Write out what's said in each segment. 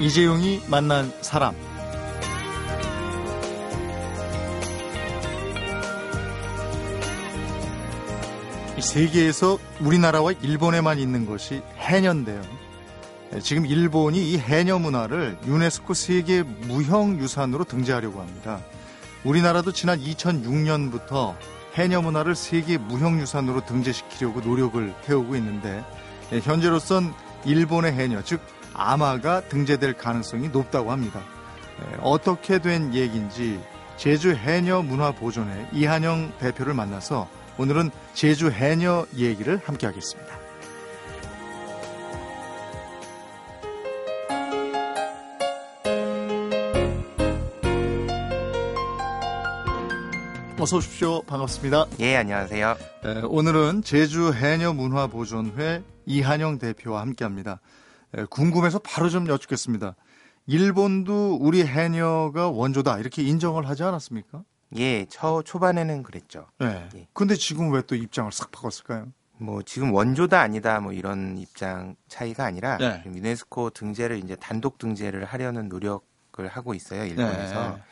이재용이 만난 사람. 세계에서 우리나라와 일본에만 있는 것이 해녀인데요. 지금 일본이 이 해녀 문화를 유네스코 세계 무형유산으로 등재하려고 합니다. 우리나라도 지난 2006년부터 해녀 문화를 세계 무형유산으로 등재시키려고 노력을 해오고 있는데 현재로선 일본의 해녀, 즉 아마가 등재될 가능성이 높다고 합니다. 어떻게 된 얘기인지 제주 해녀 문화 보존회 이한영 대표를 만나서 오늘은 제주 해녀 얘기를 함께 하겠습니다. 어서 오십시오. 반갑습니다. 예, 안녕하세요. 에, 오늘은 제주 해녀 문화 보존회 이한영 대표와 함께 합니다. 에, 궁금해서 바로 좀 여쭙겠습니다. 일본도 우리 해녀가 원조다 이렇게 인정을 하지 않았습니까? 예, 초 초반에는 그랬죠. 네. 예. 근데 지금 왜 또 입장을 싹 바꿨을까요? 뭐 지금 원조다 아니다 뭐 이런 입장 차이가 아니라 네. 유네스코 등재를 이제 단독 등재를 하려는 노력을 하고 있어요 일본에서 네.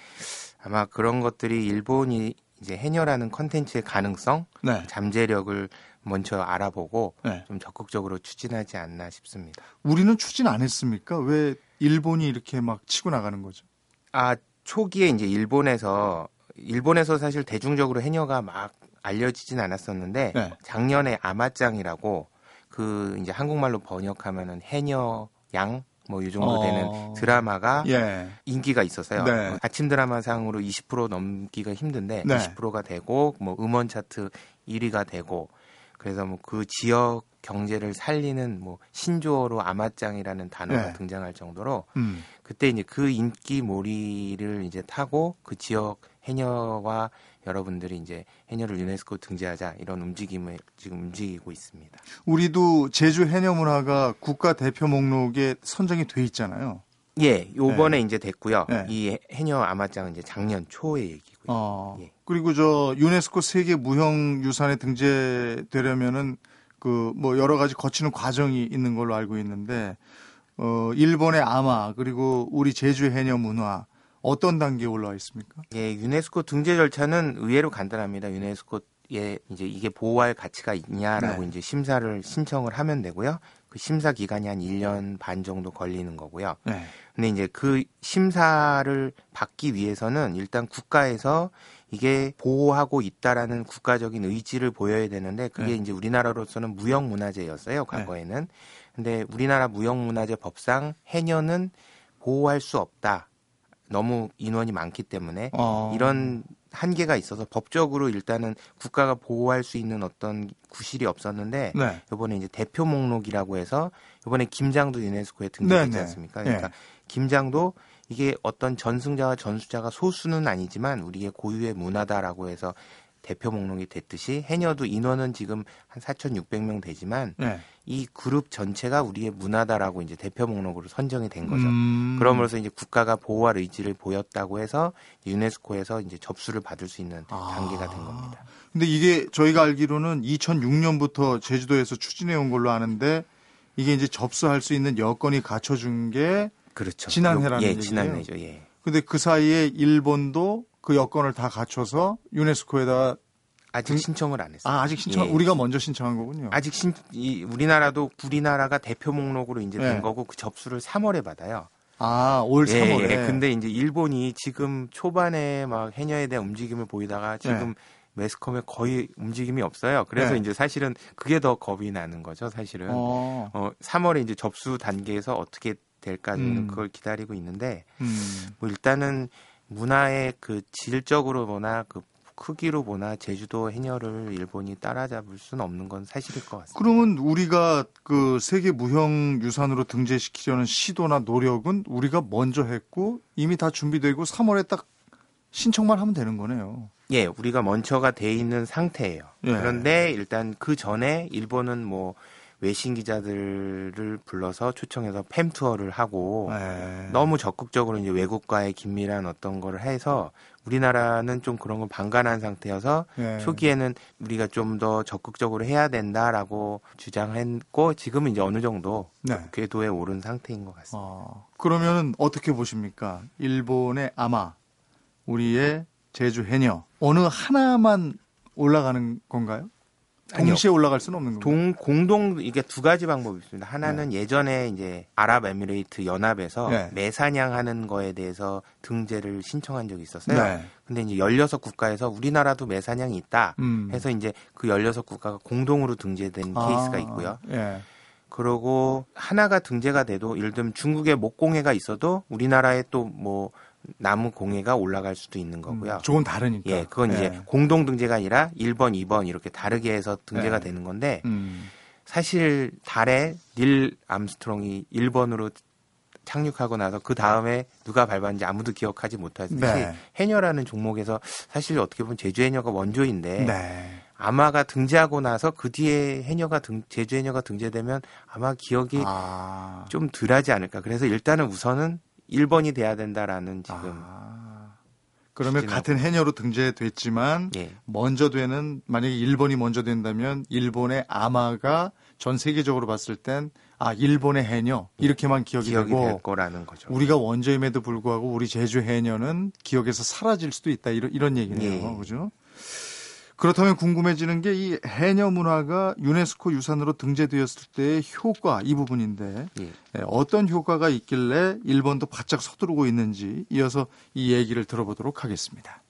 아마 그런 것들이 일본이 이제 해녀라는 컨텐츠의 가능성, 네. 잠재력을 먼저 알아보고 네. 좀 적극적으로 추진하지 않나 싶습니다. 우리는 추진 안 했습니까? 왜 일본이 이렇게 막 치고 나가는 거죠? 아 초기에 이제 일본에서 일본에서 사실 대중적으로 해녀가 막 알려지진 않았었는데 네. 작년에 아마짱이라고 그 이제 한국말로 번역하면은 해녀 양 뭐이 정도 어. 되는 드라마가 예. 인기가 있었어요. 네. 아침 드라마상으로 20% 넘기가 힘든데 네. 20%가 되고 뭐 음원 차트 1위가 되고 그래서 뭐 그 지역 경제를 살리는 뭐 신조어로 아마짱이라는 단어가 네. 등장할 정도로 음. 그때 이제 그 인기 몰이를 이제 타고 그 지역 해녀와 여러분들이 이제 해녀를 유네스코 등재하자 이런 움직임을 지금 움직이고 있습니다. 우리도 제주 해녀 문화가 국가 대표 목록에 선정이 돼 있잖아요. 예, 요번에 이제 됐고요. 네. 이 해녀 아마짱은 이제 작년 초의 얘기고요. 어. 예. 그리고 저 유네스코 세계 무형 유산에 등재되려면은 그 뭐 여러 가지 거치는 과정이 있는 걸로 알고 있는데 어 일본의 아마 그리고 우리 제주 해녀 문화 어떤 단계에 올라와 있습니까? 예, 유네스코 등재 절차는 의외로 간단합니다. 유네스코 에 이제 이게 보호할 가치가 있냐라고 네. 이제 심사를 신청을 하면 되고요. 그 심사 기간이 한 1년 반 정도 걸리는 거고요. 네. 근데 이제 그 심사를 받기 위해서는 일단 국가에서 이게 보호하고 있다라는 국가적인 의지를 보여야 되는데 그게 네. 이제 우리나라로서는 무형문화재였어요 과거에는. 근데 우리나라 무형문화재 법상 해녀는 보호할 수 없다. 너무 인원이 많기 때문에 어. 이런 한계가 있어서 법적으로 일단은 국가가 보호할 수 있는 어떤 구실이 없었는데 네. 이번에 이제 대표 목록이라고 해서 이번에 김장도 유네스코에 등재되지 네네. 않습니까? 네. 그러니까 김장도 이게 어떤 전승자와 전수자가 소수는 아니지만 우리의 고유의 문화다라고 해서 대표 목록이 됐듯이 해녀도 인원은 지금 한 4,600명 되지만 네. 이 그룹 전체가 우리의 문화다라고 이제 대표 목록으로 선정이 된 거죠. 음. 그럼으로써 이제 국가가 보호할 의지를 보였다고 해서 유네스코에서 이제 접수를 받을 수 있는 아. 단계가 된 겁니다. 근데 이게 저희가 알기로는 2006년부터 제주도에서 추진해 온 걸로 아는데 이게 이제 접수할 수 있는 여건이 갖춰준 게 그렇죠. 지난해라는 예, 얘기예요? 지난해죠. 예. 근데 그 사이에 일본도 그 여건을 다 갖춰서 유네스코에다 아직 등- 신청을 안 했어요. 아, 아직 신청 예. 우리가 먼저 신청한 거군요. 아직 신, 이, 우리나라도 우리나라가 대표 목록으로 이제 된 네. 거고 그 접수를 3월에 받아요. 아, 올 3월에. 예, 근데 이제 일본이 지금 초반에 막 해녀에 대한 움직임을 보이다가 지금 매스컴에 거의 움직임이 없어요. 그래서 네. 이제 사실은 그게 더 겁이 나는 거죠, 사실은. 어, 어. 3월에 이제 접수 단계에서 어떻게 될까 음. 그걸 기다리고 있는데 음. 뭐 일단은 문화의 그 질적으로 보나 그 크기로 보나 제주도 해녀를 일본이 따라잡을 수는 없는 건 사실일 것 같습니다. 그러면 우리가 그 세계 무형 유산으로 등재시키려는 시도나 노력은 우리가 먼저 했고 이미 다 준비되고 3월에 딱 신청만 하면 되는 거네요. 예, 우리가 먼저가 돼 있는 상태예요. 예. 그런데 일단 그 전에 일본은 뭐 외신 기자들을 불러서 초청해서 팸 투어를 하고 네. 너무 적극적으로 이제 외국과의 긴밀한 어떤 거를 해서 우리나라는 좀 그런 걸 방관한 상태여서 네. 초기에는 우리가 좀 더 적극적으로 해야 된다라고 주장했고 지금은 이제 어느 정도 네. 궤도에 오른 상태인 것 같습니다. 어, 그러면은 어떻게 보십니까? 일본의 아마 우리의 제주 해녀 어느 하나만 올라가는 건가요? 동시에 올라갈 수는 없는? 동 공동 이게 두 가지 방법이 있습니다. 네. 하나는 예전에 이제 아랍에미레이트 연합에서 네. 매사냥하는 거에 대해서 등재를 신청한 적이 있었어요. 네. 근데 이제 16국가에서 우리나라도 매사냥이 있다 음. 해서 이제 그 16국가가 공동으로 등재된 케이스가 있고요. 예. 그러고 하나가 등재가 돼도 예를 들면 중국에 목공해가 있어도 우리나라에 또뭐 나무 공해가 올라갈 수도 있는 거고요. 음, 조금 다르니까. 예, 그건 이제 예. 공동 등재가 아니라 1번, 2번 이렇게 다르게 해서 등재가 네. 되는 건데 음. 사실 달에 닐 암스트롱이 1번으로 착륙하고 나서 그 다음에 누가 밟았는지 아무도 기억하지 못하듯이 네. 해녀라는 종목에서 사실 어떻게 보면 제주 해녀가 원조인데 네. 아마가 등재하고 나서 그 뒤에 해녀가 등 제주 해녀가 등재되면 아마 기억이 아. 좀 덜하지 않을까. 그래서 일단은 우선은 1번이 돼야 된다라는 지금 아. 그러면 추진하고. 같은 해녀로 등재됐지만 예. 먼저 되는 만약에 일본이 먼저 된다면 일본의 아마가 전 세계적으로 봤을 땐 아 일본의 해녀 이렇게만 기억이, 기억이 되고 될 거라는 거죠. 우리가 원조임에도 불구하고 우리 제주 해녀는 기억에서 사라질 수도 있다 이런 이런 얘기네요. 예. 그죠? 그렇다면 궁금해지는 게 이 해녀 문화가 유네스코 유산으로 등재되었을 때의 효과 이 부분인데 예. 예, 어떤 효과가 있길래 일본도 바짝 서두르고 있는지 이어서 이 얘기를 들어보도록 하겠습니다.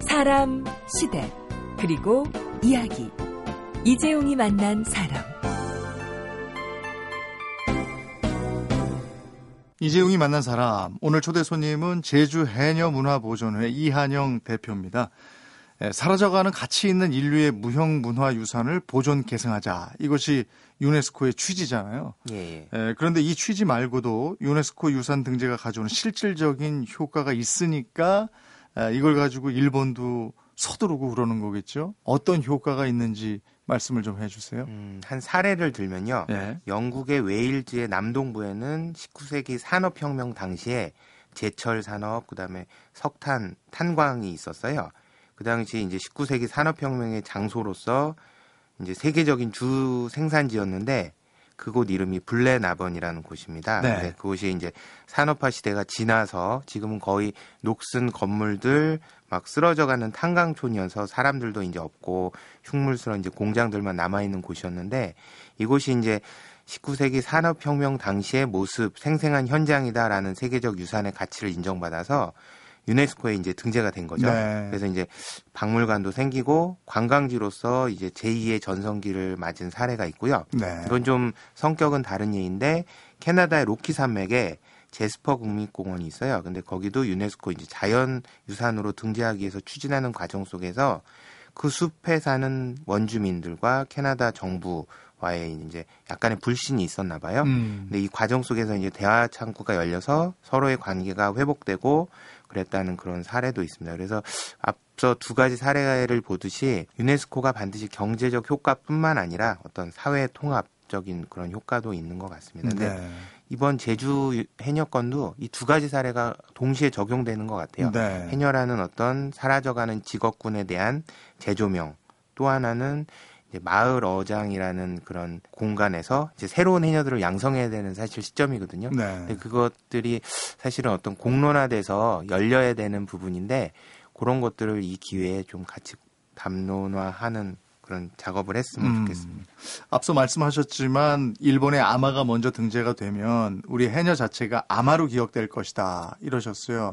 사람, 시대, 그리고 이야기. 이재용이 만난 사람. 이재용이 만난 사람 오늘 초대 손님은 제주 해녀 문화보존회 이한영 대표입니다. 예, 사라져가는 가치 있는 인류의 무형 문화 유산을 보존 계승하자 이것이 유네스코의 취지잖아요. 예, 예. 예, 그런데 이 취지 말고도 유네스코 유산 등재가 가져오는 실질적인 효과가 있으니까 예, 이걸 가지고 일본도 서두르고 그러는 거겠죠. 어떤 효과가 있는지 말씀을 좀 해주세요. 음, 한 사례를 들면요. 예. 영국의 웨일즈의 남동부에는 19세기 산업혁명 당시에 제철 산업, 그다음에 석탄, 탄광이 있었어요. 그 당시 이제 19세기 산업혁명의 장소로서 이제 세계적인 주 생산지였는데 그곳 이름이 블레나번이라는 곳입니다. 네. 근데 그곳이 이제 산업화 시대가 지나서 지금은 거의 녹슨 건물들 막 쓰러져가는 탄광촌이어서 사람들도 이제 없고 흉물스러운 이제 공장들만 남아 있는 곳이었는데 이곳이 이제 19세기 산업혁명 당시의 모습 생생한 현장이다라는 세계적 유산의 가치를 인정받아서 유네스코에 이제 등재가 된 거죠. 네. 그래서 이제 박물관도 생기고 관광지로서 이제 제2의 전성기를 맞은 사례가 있고요. 네. 이건 좀 성격은 다른 예인데 캐나다의 로키 산맥에 제스퍼 국립공원이 있어요. 근데 거기도 유네스코 이제 자연 유산으로 등재하기 위해서 추진하는 과정 속에서 그 숲에 사는 원주민들과 캐나다 정부 와의 이제 약간의 불신이 있었나 봐요. 음. 근데 이 과정 속에서 이제 대화 창구가 열려서 서로의 관계가 회복되고 그랬다는 그런 사례도 있습니다. 그래서 앞서 두 가지 사례를 보듯이 유네스코가 반드시 경제적 효과뿐만 아니라 어떤 사회 통합 적인 그런 효과도 있는 것 같습니다. 근데 네. 이번 제주 해녀건도 이 두 가지 사례가 동시에 적용되는 것 같아요. 네. 해녀라는 어떤 사라져가는 직업군에 대한 재조명, 또 하나는 마을 어장이라는 그런 공간에서 이제 새로운 해녀들을 양성해야 되는 사실 시점이거든요. 네. 근데 그것들이 사실은 어떤 공론화돼서 열려야 되는 부분인데 그런 것들을 이 기회에 좀 같이 담론화하는 그런 작업을 했으면 음. 좋겠습니다. 앞서 말씀하셨지만 일본의 아마가 먼저 등재가 되면 우리 해녀 자체가 아마로 기억될 것이다 이러셨어요.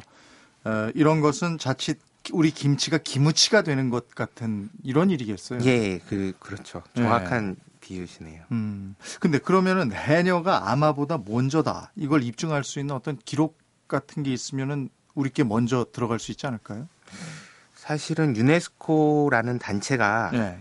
어, 이런 것은 자칫 우리 김치가 기무치가 되는 것 같은 이런 일이겠어요. 예, 그 그렇죠. 정확한 비유시네요. 음. 근데 그러면은 해녀가 아마보다 먼저다 이걸 입증할 수 있는 어떤 기록 같은 게 있으면은 우리께 먼저 들어갈 수 있지 않을까요? 사실은 유네스코라는 단체가 네.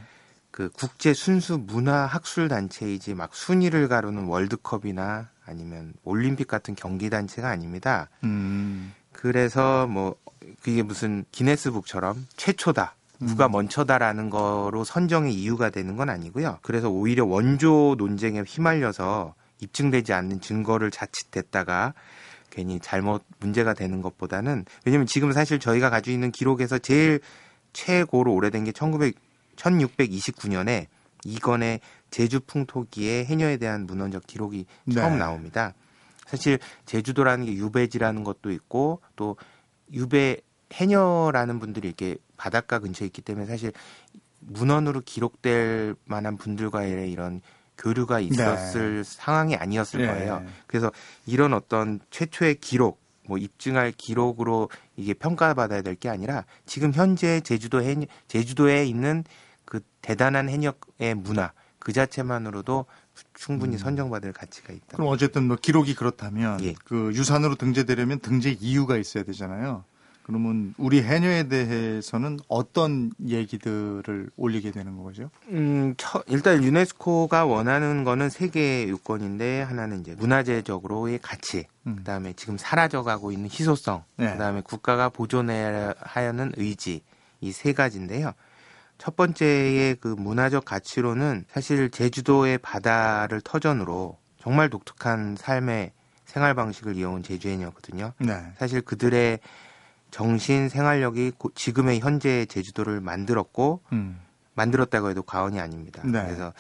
그 국제 순수 문화 학술 단체이지 막 순위를 가르는 월드컵이나 아니면 올림픽 같은 경기 단체가 아닙니다. 음. 그래서 뭐 그게 무슨 기네스북처럼 최초다. 누가 먼저다라는 거로 선정의 이유가 되는 건 아니고요. 그래서 오히려 원조 논쟁에 휘말려서 입증되지 않는 증거를 자칫 댔다가 괜히 잘못 문제가 되는 것보다는 왜냐면 지금 사실 저희가 가지고 있는 기록에서 제일 최고로 오래된 게 1900, 1629년에 이건의 제주 풍토기의 해녀에 대한 문헌적 기록이 처음 네. 나옵니다. 사실 제주도라는 게 유배지라는 것도 있고 또 유배 해녀라는 분들이 이렇게 바닷가 근처에 있기 때문에 사실 문헌으로 기록될 만한 분들과의 이런 교류가 있었을 상황이 아니었을 네. 거예요. 그래서 이런 어떤 최초의 기록, 뭐 입증할 기록으로 이게 평가받아야 될 게 아니라 지금 현재 제주도 해 제주도에 있는 그 대단한 해녀의 문화 그 자체만으로도 충분히 선정받을 가치가 있다. 음. 그럼 어쨌든 뭐 기록이 그렇다면 예. 그 유산으로 등재되려면 등재 이유가 있어야 되잖아요. 그러면 우리 해녀에 대해서는 어떤 얘기들을 올리게 되는 거죠? 음, 처- 일단 유네스코가 원하는 거는 세 개의 요건인데 하나는 이제 문화재적으로의 가치, 음. 그다음에 지금 사라져가고 있는 희소성, 네. 그다음에 국가가 보존해야 하는 의지 이 세 가지인데요. 첫 번째의 그 문화적 가치로는 사실 제주도의 바다를 터전으로 정말 독특한 삶의 생활 방식을 이어온 제주해녀거든요. 네. 사실 그들의 정신 생활력이 고- 지금의 현재 제주도를 만들었고 음. 만들었다고 해도 과언이 아닙니다. 네. 그래서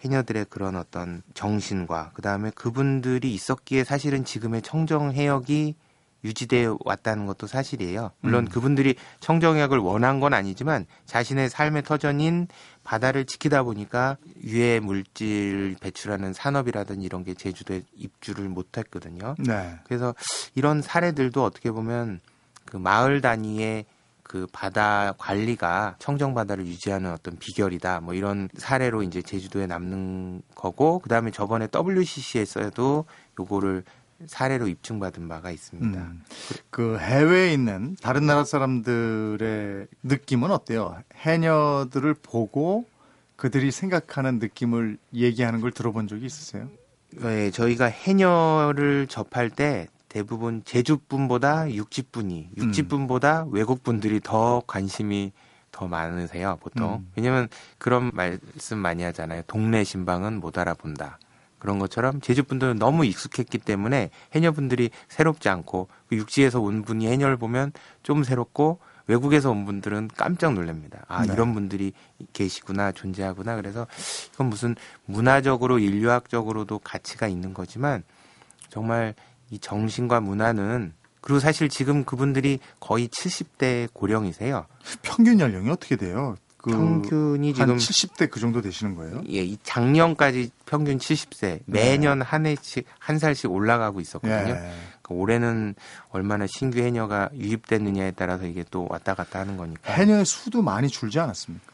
해녀들의 그런 어떤 정신과 그 다음에 그분들이 있었기에 사실은 지금의 청정 해역이 유지되어 왔다는 것도 사실이에요. 물론 음. 그분들이 청정 해역을 원한 건 아니지만 자신의 삶의 터전인 바다를 지키다 보니까 유해 물질 배출하는 산업이라든지 이런 게 제주도에 입주를 못했거든요. 네. 그래서 이런 사례들도 어떻게 보면 그 마을 단위의 그 바다 관리가 청정 바다를 유지하는 어떤 비결이다. 뭐 이런 사례로 이제 제주도에 남는 거고 그다음에 저번에 WCC에서도 요거를 사례로 입증받은 바가 있습니다. 음. 그 해외에 있는 다른 나라 사람들의 느낌은 어때요? 해녀들을 보고 그들이 생각하는 느낌을 얘기하는 걸 들어본 적이 있으세요? 네, 저희가 해녀를 접할 때 대부분 제주분보다 육지분이 육지분보다 외국분들이 더 관심이 더 많으세요 보통 음. 왜냐면 그런 말씀 많이 하잖아요 동네 신방은 못 알아본다 그런 것처럼 제주분들은 너무 익숙했기 때문에 해녀분들이 새롭지 않고 그 육지에서 온 분이 해녀를 보면 좀 새롭고 외국에서 온 분들은 깜짝 놀랍니다. 아, 네. 이런 분들이 계시구나, 존재하구나. 그래서 이건 무슨 문화적으로, 인류학적으로도 가치가 있는 거지만 정말 이 정신과 문화는 그리고 사실 지금 그분들이 거의 70대 고령이세요. 평균 연령이 어떻게 돼요? 그 평균이 한 지금 70대 그 정도 되시는 거예요? 예, 이 작년까지 평균 70세 매년 한 해씩 한 살씩 올라가고 있었거든요. 예. 그러니까 올해는 얼마나 신규 해녀가 유입됐느냐에 따라서 이게 또 왔다 갔다 하는 거니까. 해녀의 수도 많이 줄지 않았습니까?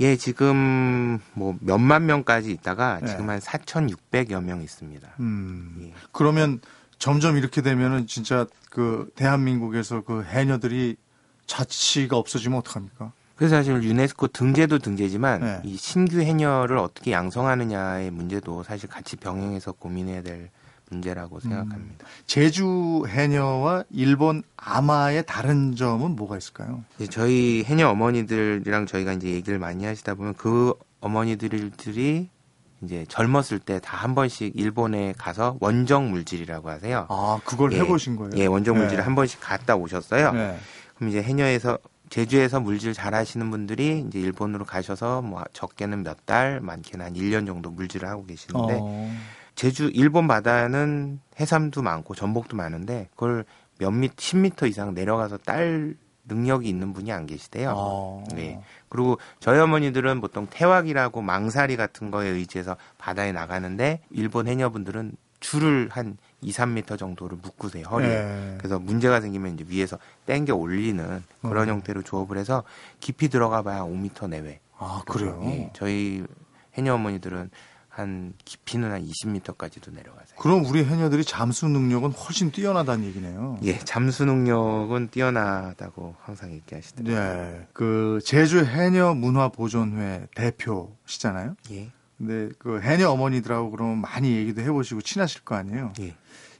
예, 지금 뭐 몇만 명까지 있다가 네. 지금 한 4,600여 명 있습니다. 음. 예. 그러면 점점 이렇게 되면은 진짜 그 대한민국에서 그 해녀들이 자치가 없어지면 어떡합니까? 그래서 사실 유네스코 등재도 등재지만 네. 이 신규 해녀를 어떻게 양성하느냐의 문제도 사실 같이 병행해서 고민해야 될 문제라고 음. 생각합니다. 제주 해녀와 일본 아마의 다른 점은 뭐가 있을까요? 저희 해녀 어머니들이랑 저희가 이제 얘기를 많이 하시다 보면 그 어머니들이 이제 젊었을 때 다 한 번씩 일본에 가서 원정 물질이라고 하세요. 아, 그걸 예. 해보신 거예요? 예, 원정 네. 물질을 한 번씩 갔다 오셨어요. 네. 그럼 이제 해녀에서 제주에서 물질 잘 하시는 분들이 이제 일본으로 가셔서 뭐 적게는 몇 달, 많게는 한 1년 정도 물질을 하고 계시는데 어. 제주 일본 바다는 해삼도 많고 전복도 많은데 그걸 몇 미, 10m 이상 내려가서 딸 능력이 있는 분이 안 계시대요. 어. 네. 그리고 저희 어머니들은 보통 태왁이라고 망사리 같은 거에 의지해서 바다에 나가는데 일본 해녀분들은 줄을 한 2, 3m 정도를 묶으세요 허리에. 네. 그래서 문제가 생기면 이제 위에서 땡겨 올리는 그런 어. 형태로 조업을 해서 깊이 들어가 봐야 5m 내외. 아, 그래요? 예, 저희 해녀 어머니들은 한 깊이는 한 20m까지도 내려가세요. 그럼 우리 해녀들이 잠수 능력은 훨씬 뛰어나다는 얘기네요. 예, 잠수 능력은 뛰어나다고 항상 얘기하시더라고요. 네. 그 제주 해녀 문화 보존회 대표시잖아요. 예, 근데 그 해녀 어머니들하고 그러면 많이 얘기도 해보시고 친하실 거 아니에요. 예.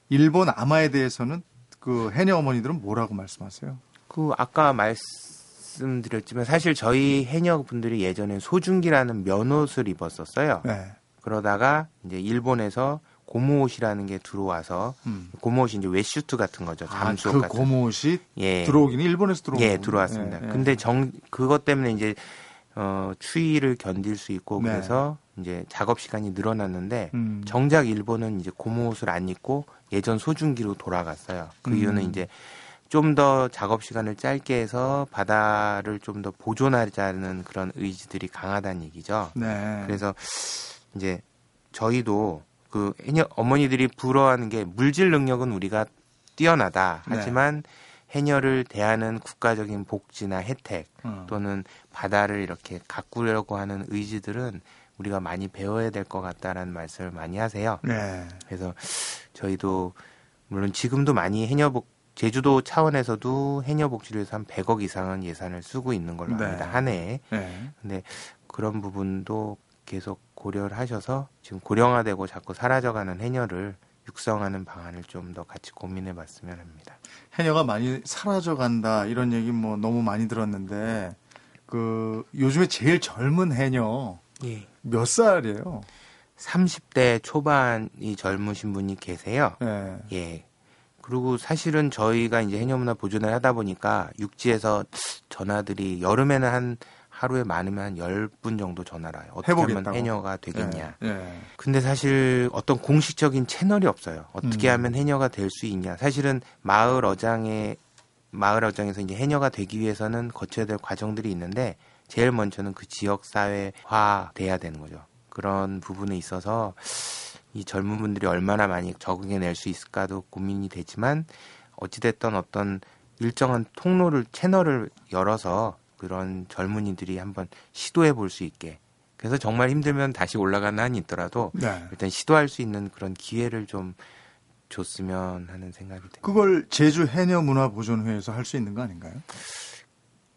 일본 아마에 대해서는 그 해녀 어머니들은 뭐라고 말씀하세요? 그 아까 말씀드렸지만 사실 저희 해녀 분들이 예전에 소중기라는 면옷을 입었었어요. 네. 그러다가 이제 일본에서 고무옷이라는 게 들어와서 음. 고무옷이 이제 웨슈트 같은 거죠. 아, 잠수옷 그 같은. 고무옷이 예. 들어오기는 일본에서 들어온 예. 들어왔습니다. 예, 예. 근데 정 그것 때문에 이제 어 추위를 견딜 수 있고 네. 그래서 이제 작업 시간이 늘어났는데 음. 정작 일본은 이제 고무옷을 안 입고 예전 소중기로 돌아갔어요. 그 음. 이유는 이제 좀 더 작업 시간을 짧게 해서 바다를 좀 더 보존하자는 그런 의지들이 강하다는 얘기죠. 네. 그래서 이제 저희도 그 해녀 어머니들이 부러워하는 게 물질 능력은 우리가 뛰어나다. 네. 하지만 해녀를 대하는 국가적인 복지나 혜택 어. 또는 바다를 이렇게 가꾸려고 하는 의지들은 우리가 많이 배워야 될 것 같다라는 말씀을 많이 하세요. 네. 그래서 저희도 물론 지금도 많이 해녀복 제주도 차원에서도 해녀복지를 위해서 한 100억 이상은 예산을 쓰고 있는 걸로 네. 압니다. 한 해에. 네. 근데 그런 부분도 계속 고려를 하셔서 지금 고령화되고 자꾸 사라져가는 해녀를 육성하는 방안을 좀 더 같이 고민해 봤으면 합니다. 해녀가 많이 사라져 간다 이런 얘기 뭐 너무 많이 들었는데 그 요즘에 제일 젊은 해녀 예. 몇 살이에요? 30대 초반이 젊으신 분이 계세요. 예. 예. 그리고 사실은 저희가 이제 해녀문화 보존을 하다 보니까 육지에서 전화들이 여름에는 한 하루에 많으면 한 10분 정도 전화를 와요. 어떻게 하면 해보겠다고. 해녀가 되겠냐. 예. 예. 근데 사실 어떤 공식적인 채널이 없어요. 어떻게 음. 하면 해녀가 될 수 있냐. 사실은 마을 어장에 마을 어장에서 이제 해녀가 되기 위해서는 거쳐야 될 과정들이 있는데 제일 먼저는 그 지역 사회화 돼야 되는 거죠. 그런 부분에 있어서 이 젊은 분들이 얼마나 많이 적응해 낼 수 있을까도 고민이 되지만 어찌됐던 어떤 일정한 통로를 채널을 열어서 그런 젊은이들이 한번 시도해 볼 수 있게 그래서 정말 힘들면 다시 올라가는 한이 있더라도 네. 일단 시도할 수 있는 그런 기회를 좀 줬으면 하는 생각이 듭니다. 그걸 제주 해녀 문화 보존회에서 할 수 있는 거 아닌가요?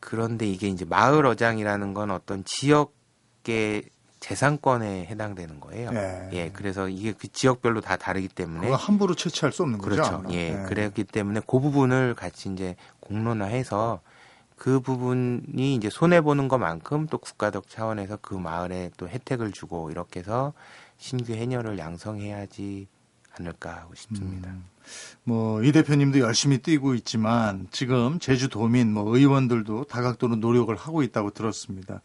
그런데 이게 이제 마을 어장이라는 건 어떤 지역의 재산권에 해당되는 거예요. 예. 예, 그래서 이게 그 지역별로 다 다르기 때문에 그거 함부로 채취할 수 없는 거죠. 그렇죠. 예, 그랬기 때문에 그 부분을 같이 이제 공론화해서 그 부분이 이제 손해 보는 것만큼 또 국가적 차원에서 그 마을에 또 혜택을 주고 이렇게 해서 신규 해녀를 양성해야지 않을까 하고 싶습니다. 음, 뭐, 이 대표님도 열심히 뛰고 있지만 지금 제주도민, 뭐, 의원들도 다각도로 노력을 하고 있다고 들었습니다.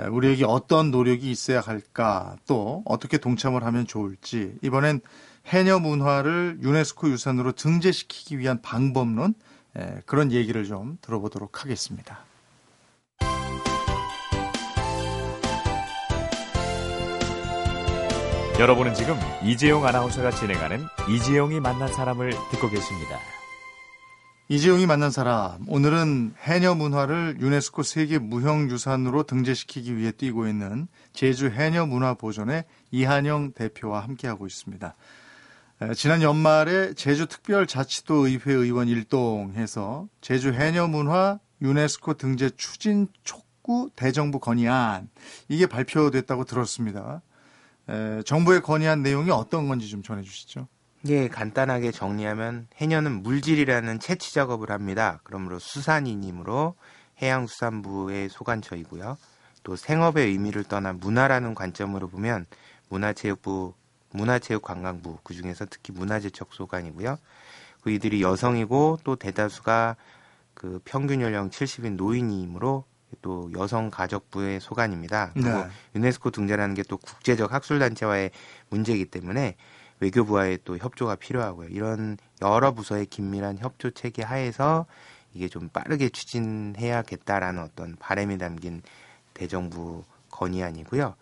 에, 우리에게 어떤 노력이 있어야 할까, 또 어떻게 동참을 하면 좋을지, 이번엔 해녀 문화를 유네스코 유산으로 등재시키기 위한 방법론, 에, 그런 얘기를 좀 들어보도록 하겠습니다. 여러분은 지금 이재용 아나운서가 진행하는 이재용이 만난 사람을 듣고 계십니다. 이재용이 만난 사람, 오늘은 해녀 문화를 유네스코 세계 무형유산으로 등재시키기 위해 뛰고 있는 제주 해녀 문화 보존의 이한영 대표와 함께하고 있습니다. 에, 지난 연말에 제주 특별자치도 의회 의원 일동해서 제주 해녀 문화 유네스코 등재 추진 촉구 대정부 건의안 이게 발표됐다고 들었습니다. 에, 정부의 건의안 내용이 어떤 건지 좀 전해주시죠. 예, 간단하게 정리하면 해녀는 물질이라는 채취 작업을 합니다. 그러므로 수산인이므로 해양수산부의 소관처이고요. 또 생업의 의미를 떠나 문화라는 관점으로 보면 문화체육부, 문화체육관광부 그 중에서 특히 문화재척 소관이고요. 그 이들이 여성이고 또 대다수가 그 평균 연령 70인 노인이므로 또 여성 가족부의 소관입니다. 그리고 네. 유네스코 등재라는 게 또 국제적 학술 단체와의 문제이기 때문에 외교부와의 또 협조가 필요하고요. 이런 여러 부서의 긴밀한 협조 체계 하에서 이게 좀 빠르게 추진해야겠다라는 어떤 바람이 담긴 대정부 건의안이고요.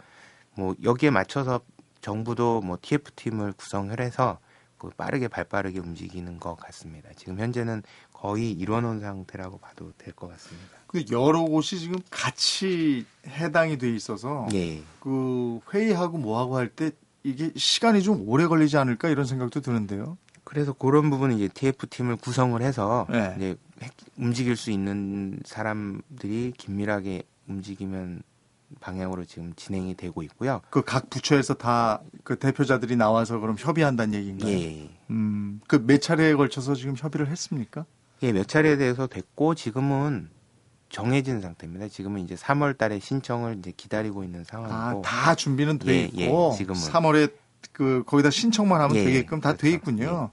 뭐 여기에 맞춰서 정부도 뭐 TF팀을 구성을 해서 그 빠르게 발빠르게 움직이는 것 같습니다. 지금 현재는 거의 이뤄놓은 상태라고 봐도 될 것 같습니다. 근데 여러 곳이 지금 같이 해당이 돼 있어서 예. 그 회의하고 뭐하고 할 때 이게 시간이 좀 오래 걸리지 않을까 이런 생각도 드는데요. 그래서 그런 부분은 이제 TF 팀을 구성을 해서 네. 이제 핵- 움직일 수 있는 사람들이 긴밀하게 움직이면 방향으로 지금 진행이 되고 있고요. 그 각 부처에서 다 그 대표자들이 나와서 그럼 협의한다는 얘기인가요? 예. 음, 그 몇 차례에 걸쳐서 지금 협의를 했습니까? 예, 몇 차례에 대해서 됐고 지금은 정해진 상태입니다. 지금은 이제 3월 달에 신청을 이제 기다리고 있는 아, 상황이고. 다 준비는 돼 예, 있고 예, 지금은. 3월에 그 거기다 신청만 하면 예, 되게끔 다돼 그렇죠. 있군요.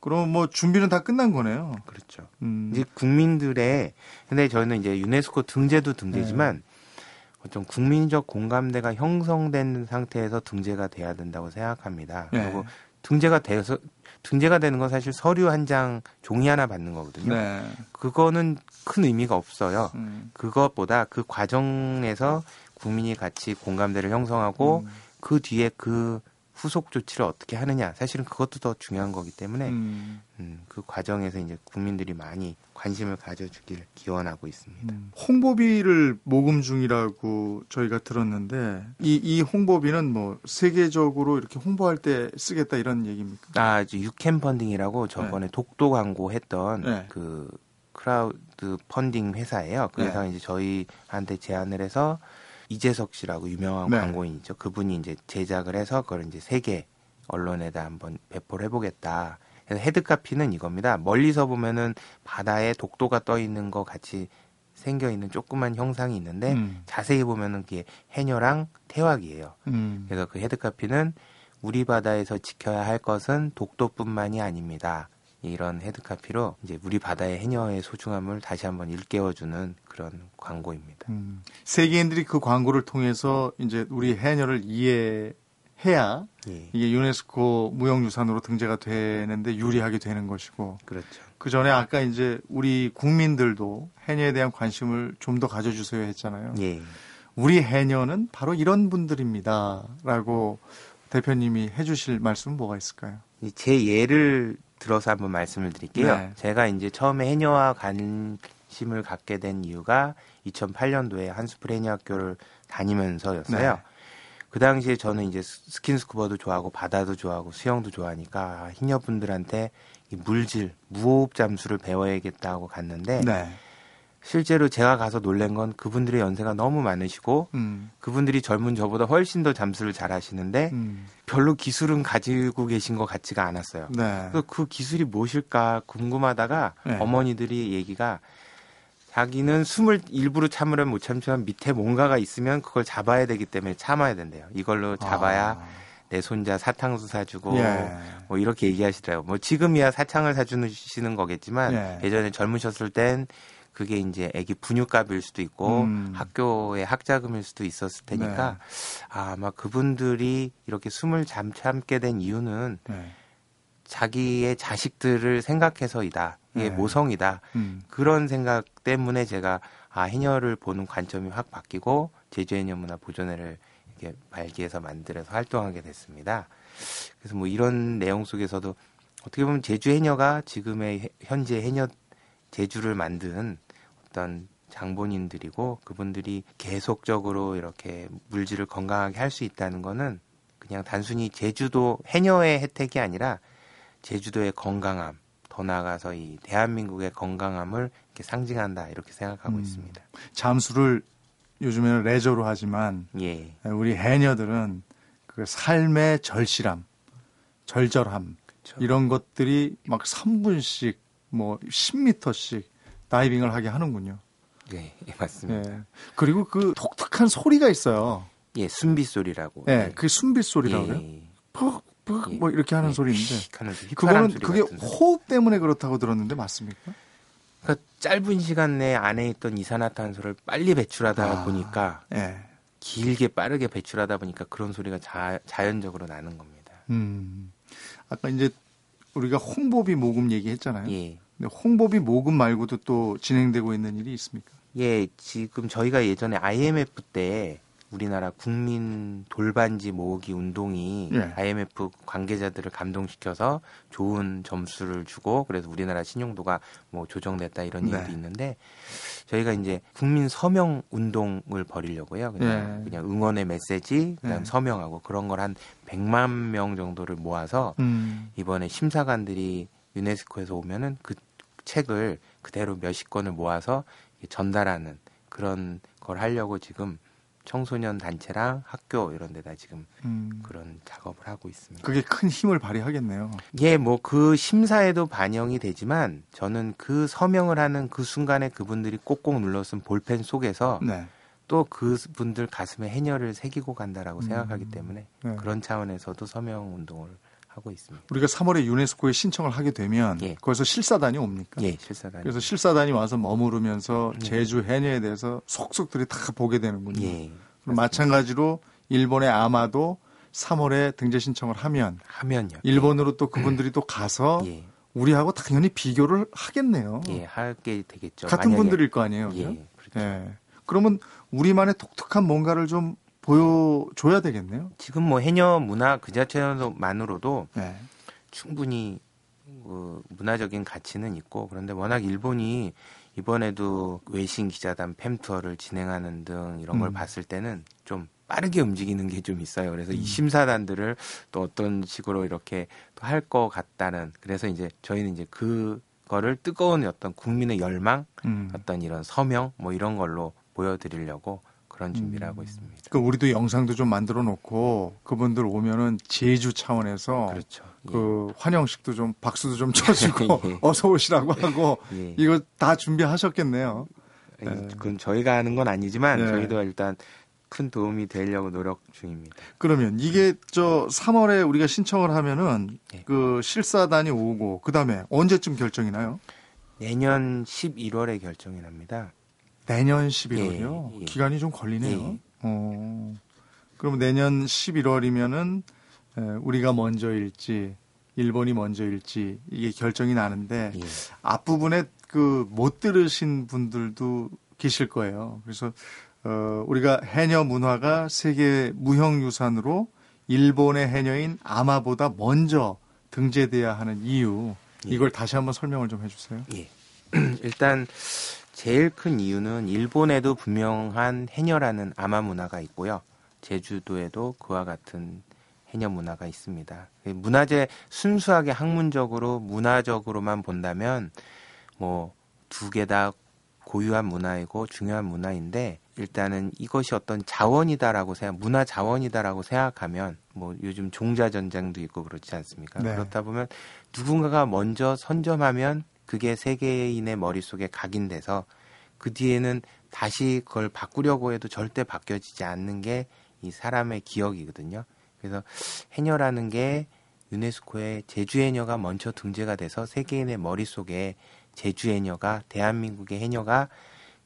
그럼 뭐 준비는 다 끝난 거네요. 그렇죠. 음. 이제 국민들의 근데 저는 이제 유네스코 등재도 등재지만 어떤 국민적 공감대가 형성된 상태에서 등재가 돼야 된다고 생각합니다. 네. 그리고 등재가 돼서 등재가 되는 건 사실 서류 한 장 종이 하나 받는 거거든요. 네. 그거는 큰 의미가 없어요. 음. 그것보다 그 과정에서 국민이 같이 공감대를 형성하고 음. 그 뒤에 그 후속 조치를 어떻게 하느냐 사실은 그것도 더 중요한 거기 때문에 음. 음, 그 과정에서 이제 국민들이 많이 관심을 가져주길 기원하고 있습니다. 음. 홍보비를 모금 중이라고 저희가 들었는데 이, 이 홍보비는 뭐 세계적으로 이렇게 홍보할 때 쓰겠다 이런 얘기입니까? 아, 이제 유캔 펀딩이라고 저번에 독도 광고 했던 네. 그 크라우드 펀딩 회사예요. 그래서 네. 이제 저희한테 제안을 해서 이제석 씨라고 유명한 네. 광고인이죠. 그분이 이제 제작을 해서 그걸 이제 세계 언론에다 한번 배포를 해보겠다. 그래서 헤드카피는 이겁니다. 멀리서 보면은 바다에 독도가 떠 있는 거 같이 생겨 있는 조그만 형상이 있는데 음. 자세히 보면은 그게 해녀랑 태왁이에요. 음. 그래서 그 헤드카피는 우리 바다에서 지켜야 할 것은 독도뿐만이 아닙니다. 이런 헤드카피로 이제 우리 바다의 해녀의 소중함을 다시 한번 일깨워주는 그런 광고입니다. 음. 세계인들이 그 광고를 통해서 이제 우리 해녀를 이해해야 예, 이게 유네스코 무형유산으로 등재가 되는데 유리하게 되는 것이고 그렇죠. 그 전에 아까 이제 우리 국민들도 해녀에 대한 관심을 좀 더 가져주세요 했잖아요. 예, 우리 해녀는 바로 이런 분들입니다라고 대표님이 해주실 말씀은 뭐가 있을까요? 이제 예를 들어서 한번 말씀을 드릴게요. 네. 제가 이제 처음에 해녀와 관심을 갖게 된 이유가 2008년도에 한수풀 해녀학교를 다니면서였어요. 네. 그 당시에 저는 이제 스- 스킨스쿠버도 좋아하고 바다도 좋아하고 수영도 좋아하니까 아, 해녀분들한테 이 물질, 무호흡 잠수를 배워야겠다고 갔는데 네. 실제로 제가 가서 놀란 건 그분들의 연세가 너무 많으시고 음. 그분들이 젊은 저보다 훨씬 더 잠수를 잘 하시는데 음. 별로 기술은 가지고 계신 것 같지가 않았어요. 네. 그래서 그 기술이 무엇일까 궁금하다가 네. 어머니들이 얘기가 자기는 숨을 일부러 참으려면 못 참지만 밑에 뭔가가 있으면 그걸 잡아야 되기 때문에 참아야 된대요. 이걸로 잡아야 아. 내 손자 사탕수 사주고 예. 뭐 이렇게 얘기하시더라고요. 뭐 지금이야 사탕을 사주시는 거겠지만 예. 예전에 젊으셨을 땐 그게 이제 애기 분유값일 수도 있고 음. 학교의 학자금일 수도 있었을 테니까 네. 아, 아마 그분들이 이렇게 숨을 잠 참게 된 이유는 네. 자기의 자식들을 생각해서이다. 이게 네. 모성이다. 음. 그런 생각 때문에 제가 아 해녀를 보는 관점이 확 바뀌고 제주 해녀 문화 보존회를 이렇게 발기해서 만들어서 활동하게 됐습니다. 그래서 뭐 이런 내용 속에서도 어떻게 보면 제주 해녀가 지금의 해- 현재 해녀 제주를 만든 어떤 장본인들이고 그분들이 계속적으로 이렇게 물질을 건강하게 할 수 있다는 거는 그냥 단순히 제주도 해녀의 혜택이 아니라 제주도의 건강함, 더 나아가서 이 대한민국의 건강함을 이렇게 상징한다 이렇게 생각하고 음. 있습니다. 잠수를 요즘에는 레저로 하지만 예, 우리 해녀들은 그 삶의 절실함, 절절함 그렇죠. 이런 것들이 막 3분씩 뭐 10m씩 다이빙을 하게 하는군요. 예, 예, 맞습니다. 예. 그리고 그 독특한 소리가 있어요. 예, 순비 소리라고. 예, 그 순빛 소리라고 그래요. 예, 푹푹 예. 뭐 이렇게 하는 예, 소리인데 하는 그거는 소리 그게. 호흡 때문에 그렇다고 들었는데 맞습니까? 그러니까 짧은 시간 내에 안에 있던 이산화탄소를 빨리 배출하다 아. 보니까 예. 길게 빠르게 배출하다 보니까 그런 소리가 자, 자연적으로 나는 겁니다. 음. 아까 이제 우리가 홍보비 모금 얘기했잖아요. 예. 홍보비 모금 말고도 또 진행되고 있는 일이 있습니까? 예, 지금 저희가 예전에 IMF 때 우리나라 국민 돌반지 모으기 운동이 예. IMF 관계자들을 감동시켜서 좋은 점수를 주고 그래서 우리나라 신용도가 뭐 조정됐다 이런 네. 얘기도 있는데 저희가 이제 국민 서명 운동을 벌이려고요. 그냥, 예. 그냥 응원의 메시지, 그다음 예. 서명하고 그런 걸 한 100만 명 정도를 모아서 음. 이번에 심사관들이 유네스코에서 오면은 그 책을 그대로 몇십 권을 모아서 전달하는 그런 걸 하려고 지금 청소년 단체랑 학교 이런 데다 지금 음, 그런 작업을 하고 있습니다. 그게 큰 힘을 발휘하겠네요. 예, 뭐 그 심사에도 반영이 되지만 저는 그 서명을 하는 그 순간에 그분들이 꼭꼭 눌러쓴 볼펜 속에서 네. 또 그분들 가슴에 해녀를 새기고 간다라고 음. 생각하기 때문에 네. 그런 차원에서도 서명 운동을 하고 있습니다. 우리가 3월에 유네스코에 신청을 하게 되면 예. 거기서 실사단이 옵니까? 예, 실사단. 그래서 실사단이 와서 머무르면서 네. 제주 해녀에 대해서 속속들이 다 보게 되는군요. 예. 마찬가지로 일본의 아마도 3월에 등재 신청을 하면 하면요. 일본으로 또 그분들이 또 가서 예. 우리하고 당연히 비교를 하겠네요. 예, 하게 되겠죠. 같은 분들일 거 아니에요. 예? 그렇죠. 예. 그러면 우리만의 독특한 뭔가를 좀 보여줘야 되겠네요. 지금 뭐 해녀 문화 그 자체만으로도 네. 충분히 그 문화적인 가치는 있고 그런데 워낙 일본이 이번에도 외신 기자단 팸 투어를 진행하는 등 이런 걸 음. 봤을 때는 좀 빠르게 움직이는 게 좀 있어요. 그래서 음. 이 심사단들을 또 어떤 식으로 이렇게 또 할 것 같다는 그래서 이제 저희는 이제 그거를 뜨거운 어떤 국민의 열망, 음. 어떤 이런 서명 뭐 이런 걸로 보여드리려고 그런 준비를 음. 하고 있습니다. 그 우리도 영상도 좀 만들어 놓고 그분들 오면은 제주 차원에서 그렇죠. 그 환영식도 좀 박수도 좀 쳐주고 예. 어서 오시라고 하고 예. 예. 이거 다 준비하셨겠네요. 예, 네. 그건 저희가 하는 건 아니지만 네. 저희도 일단 큰 도움이 되려고 노력 중입니다. 그러면 이게 저 3월에 우리가 신청을 하면은 예. 그 실사단이 오고 그다음에 언제쯤 결정이 나요? 내년 11월에 결정이 납니다. 내년 11월이요. 예, 예. 기간이 좀 걸리네요. 예. 어. 그럼 내년 11월이면은 우리가 먼저일지 일본이 먼저일지 이게 결정이 나는데 예. 앞부분에 그 못 들으신 분들도 계실 거예요. 그래서 어 우리가 해녀 문화가 세계 무형유산으로 일본의 해녀인 아마보다 먼저 등재돼야 하는 이유 예. 이걸 다시 한번 설명을 좀 해주세요. 예. 일단 제일 큰 이유는 일본에도 분명한 해녀라는 아마 문화가 있고요. 제주도에도 그와 같은 해녀 문화가 있습니다. 문화재 순수하게 학문적으로 문화적으로만 본다면 뭐 두 개 다 고유한 문화이고 중요한 문화인데 일단은 이것이 어떤 자원이다라고 생각, 문화 자원이다라고 생각하면 뭐 요즘 종자 전쟁도 있고 그렇지 않습니까? 네. 그렇다 보면 누군가가 먼저 선점하면 그게 세계인의 머릿속에 각인돼서 그 뒤에는 다시 그걸 바꾸려고 해도 절대 바뀌어지지 않는 게 이 사람의 기억이거든요. 그래서 해녀라는 게 유네스코에 제주 해녀가 먼저 등재가 돼서 세계인의 머릿속에 제주 해녀가 대한민국의 해녀가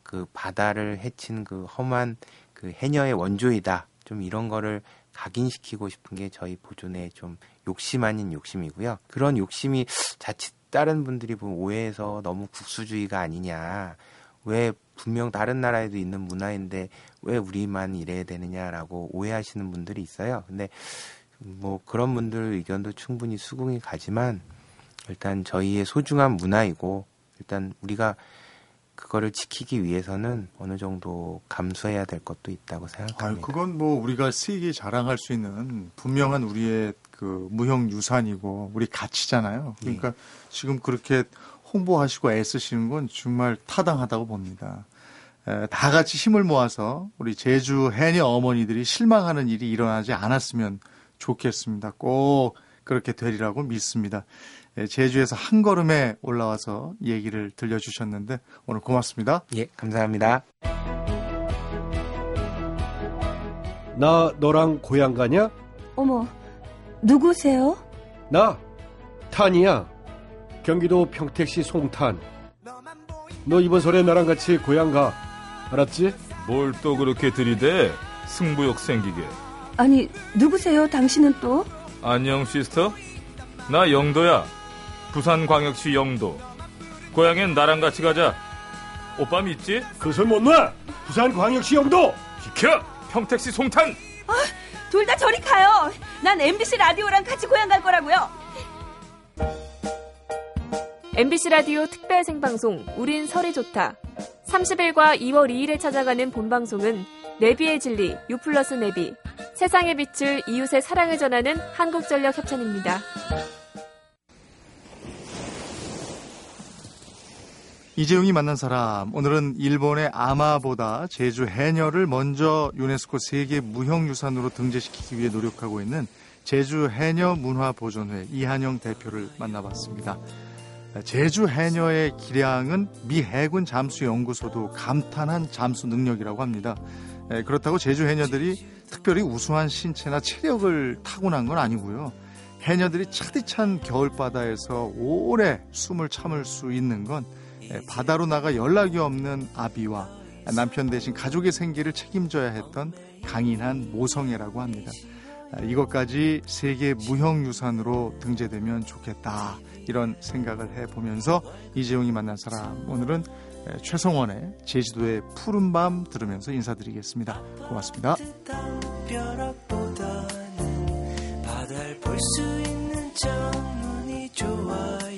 그 바다를 해친 그 험한 그 해녀의 원조이다. 좀 이런 거를 각인시키고 싶은 게 저희 보존의 좀 욕심 아닌 욕심이고요. 그런 욕심이 자칫 다른 분들이 보면 오해해서 너무 국수주의가 아니냐. 왜 분명 다른 나라에도 있는 문화인데 왜 우리만 이래야 되느냐라고 오해하시는 분들이 있어요. 근데 뭐 그런 분들 의견도 충분히 수긍이 가지만 일단 저희의 소중한 문화이고 일단 우리가 그거를 지키기 위해서는 어느 정도 감수해야 될 것도 있다고 생각합니다. 그건 뭐 우리가 세계 자랑할 수 있는 분명한 우리의 그 무형 유산이고 우리 가치잖아요. 그러니까 지금 그렇게 홍보하시고 애쓰시는 건 정말 타당하다고 봅니다. 에, 다 같이 힘을 모아서 우리 제주 해녀 어머니들이 실망하는 일이 일어나지 않았으면 좋겠습니다. 꼭 그렇게 되리라고 믿습니다. 에, 제주에서 한 걸음에 올라와서 얘기를 들려주셨는데 오늘 고맙습니다. 예, 감사합니다. 나 너랑 고향 가냐? 어머, 누구세요? 나 탄이야. 경기도 평택시 송탄. 너 이번 설에 나랑 같이 고향 가. 알았지? 뭘 또 그렇게 들이대? 승부욕 생기게. 아니, 누구세요? 당신은 또? 안녕 sister? 나 영도야. 부산광역시 영도. 고향엔 나랑 같이 가자. 오빠 믿지? 그 손 못 놔. 부산광역시 영도. 비켜! 평택시 송탄! 둘다 저리 가요. 난 MBC 라디오랑 같이 고향 갈 거라고요. MBC 라디오 특별 생방송 우린 설이 좋다. 30일과 2월 2일에 찾아가는 본방송은 내비의 진리 유플러스 내비 세상의 빛을 이웃의 사랑을 전하는 한국전력 협찬입니다. 이재용이 만난 사람 오늘은 일본의 아마보다 제주 해녀를 먼저 유네스코 세계 무형유산으로 등재시키기 위해 노력하고 있는 제주 해녀 문화보존회 이한영 대표를 만나봤습니다. 제주 해녀의 기량은 미 해군 잠수 연구소도 감탄한 잠수 능력이라고 합니다. 그렇다고 제주 해녀들이 특별히 우수한 신체나 체력을 타고난 건 아니고요. 해녀들이 차디찬 겨울바다에서 오래 숨을 참을 수 있는 건 바다로 나가 연락이 없는 아비와 남편 대신 가족의 생계를 책임져야 했던 강인한 모성애라고 합니다. 이것까지 세계 무형유산으로 등재되면 좋겠다. 이런 생각을 해보면서 이재용이 만난 사람. 오늘은 최성원의 제주도의 푸른 밤 들으면서 인사드리겠습니다. 고맙습니다. 진다면 떠나요 제주도